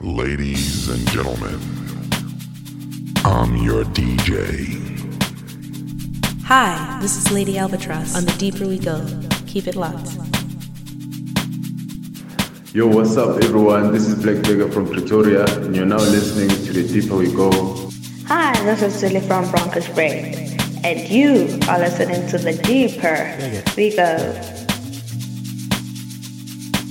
Ladies and gentlemen, I'm your DJ. Hi, this is Lady Albatross on The Deeper We Go. Keep it locked. Yo, what's up, everyone? This is Black Beggar from Pretoria, and you're now listening to The Deeper We Go. Hi, this is Silly from Broncos Break, and you are listening to The Deeper We Go.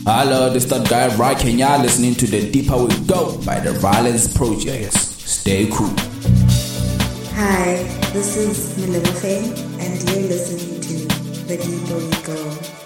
Hello, this is that guy rocking. Y'all listening to The Deeper We Go by The Violence Project. Stay cool. Hi, this is Milimafe, and you're listening to The Deeper We Go.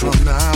from now.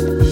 Bye.